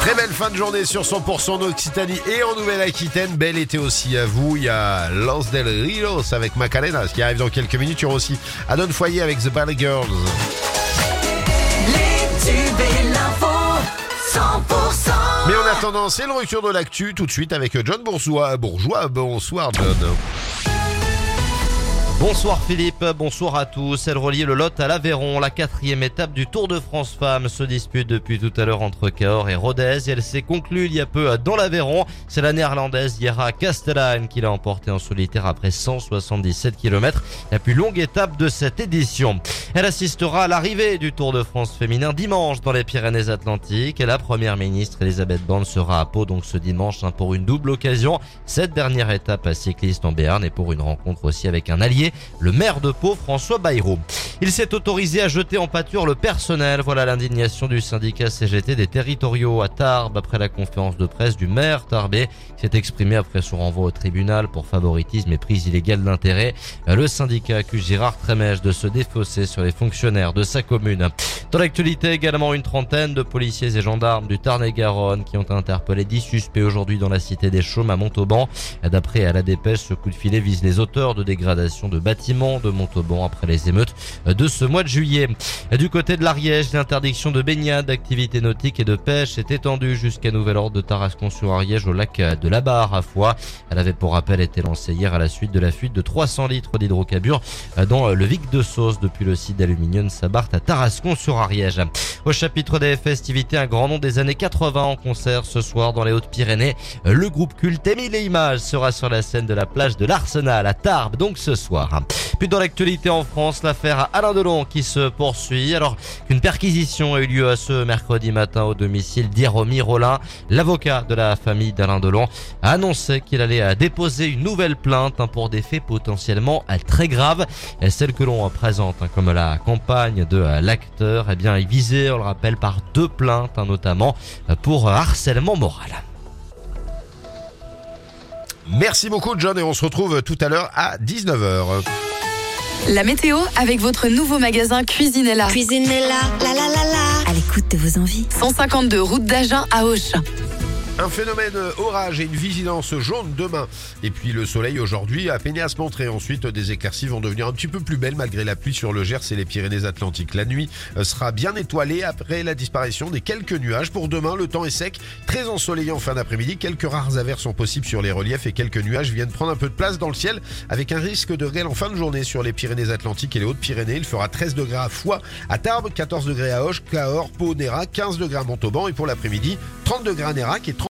Très belle fin de journée sur 100% en Occitanie et en Nouvelle-Aquitaine. Bel été aussi à vous. Il y a Los Del Rios avec Macarena qui arrive dans quelques minutes. Il y aura aussi Adon Foyer avec The Bad Girls. Les tubes et l'info, 100%. Mais en attendant, c'est le retour de l'actu tout de suite avec John Bourgeois. Bourgeois, bonsoir John. Bonsoir Philippe, bonsoir à tous. Elle relie le Lot à l'Aveyron. La quatrième étape du Tour de France Femmes se dispute depuis tout à l'heure entre Cahors et Rodez. Et elle s'est conclue il y a peu dans l'Aveyron. C'est la néerlandaise Yara Castellane qui l'a emporté en solitaire après 177 km. La plus longue étape de cette édition. Elle assistera à l'arrivée du Tour de France féminin dimanche dans les Pyrénées-Atlantiques. Et la première ministre Elisabeth Borne sera à Pau donc ce dimanche hein, pour une double occasion. Cette dernière étape à cycliste en Béarn et pour une rencontre aussi avec un allié le maire de Pau, François Bayrou. Il s'est autorisé à jeter en pâture le personnel. Voilà l'indignation du syndicat CGT des territoriaux à Tarbes après la conférence de presse du maire Tarbé qui s'est exprimé après son renvoi au tribunal pour favoritisme et prise illégale d'intérêt. Le syndicat accuse Gérard Trémèche de se défausser sur les fonctionnaires de sa commune. Dans l'actualité également, une trentaine de policiers et gendarmes du Tarn-et-Garonne qui ont interpellé 10 suspects aujourd'hui dans la cité des Chaumes à Montauban. D'après la dépêche, ce coup de filet vise les auteurs de dégradation de bâtiments de Montauban après les émeutes de ce mois de juillet. Du côté de l'Ariège, l'interdiction de baignade, d'activités nautiques et de pêche est étendue jusqu'à nouvel ordre de Tarascon-sur-Ariège au lac de la Barre à Foix. Elle avait pour rappel été lancée hier à la suite de la fuite de 300 litres d'hydrocarbures dans le Vic de Sauce depuis le d'aluminium Sabart à Tarascon-sur-Ariège. Au chapitre des festivités, un grand nom des années 80 en concert ce soir dans les Hautes-Pyrénées. Le groupe culte Émile et Images sera sur la scène de la plage de l'Arsenal à Tarbes donc ce soir. Puis dans l'actualité en France, l'affaire Alain Delon qui se poursuit. Alors qu'une perquisition a eu lieu ce mercredi matin au domicile d'Iromi Rollin, l'avocat de la famille d'Alain Delon, a annoncé qu'il allait déposer une nouvelle plainte pour des faits potentiellement très graves. Celle que l'on présente comme la campagne de l'acteur, eh bien, est visée, on le rappelle, par deux plaintes, notamment pour harcèlement moral. Merci beaucoup John et on se retrouve tout à l'heure à 19h. La météo avec votre nouveau magasin Cuisinella. Cuisinella, la la la la. À l'écoute de vos envies. 152 route d'Agen à Auch. Un phénomène orage et une vigilance jaune demain. Et puis le soleil aujourd'hui a peiné à se montrer. Ensuite, des éclaircies vont devenir un petit peu plus belles malgré la pluie sur le Gers et les Pyrénées-Atlantiques. La nuit sera bien étoilée après la disparition des quelques nuages. Pour demain, le temps est sec, très ensoleillé en fin d'après-midi. Quelques rares averses sont possibles sur les reliefs et quelques nuages viennent prendre un peu de place dans le ciel avec un risque de grêle en fin de journée sur les Pyrénées-Atlantiques et les Hautes-Pyrénées. Il fera 13 degrés à Foix, à Tarbes, 14 degrés à Auch, Cahors, Pau, Nérac, 15 degrés à Montauban et pour l'après-midi, 30 degrés à Nérac et 30